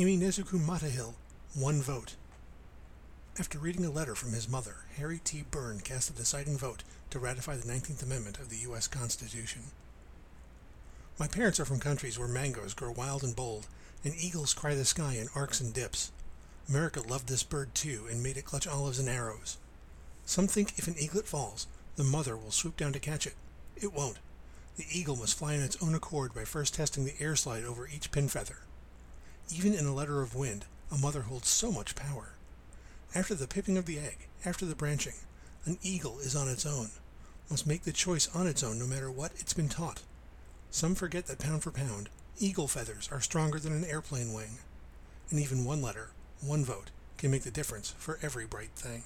Aimee Nezhukumatathil, one vote. After reading a letter from his mother, Harry T. Burn cast the deciding vote to ratify the 19th Amendment of the U.S. Constitution. My parents are from countries where mangoes grow wild and bold, and eagles cry the sky in arcs and dips. America loved this bird too and made it clutch olives and arrows. Some think if an eaglet falls, the mother will swoop down to catch it. It won't. The eagle must fly on its own accord by first testing the air slide over each pin feather. Even in a letter of wind, a mother holds so much power. After the pipping of the egg, after the branching, an eagle is on its own, must make the choice on its own no matter what it's been taught. Some forget that pound for pound, eagle feathers are stronger than an airplane wing. And even one letter, one vote, can make the difference for every bright thing.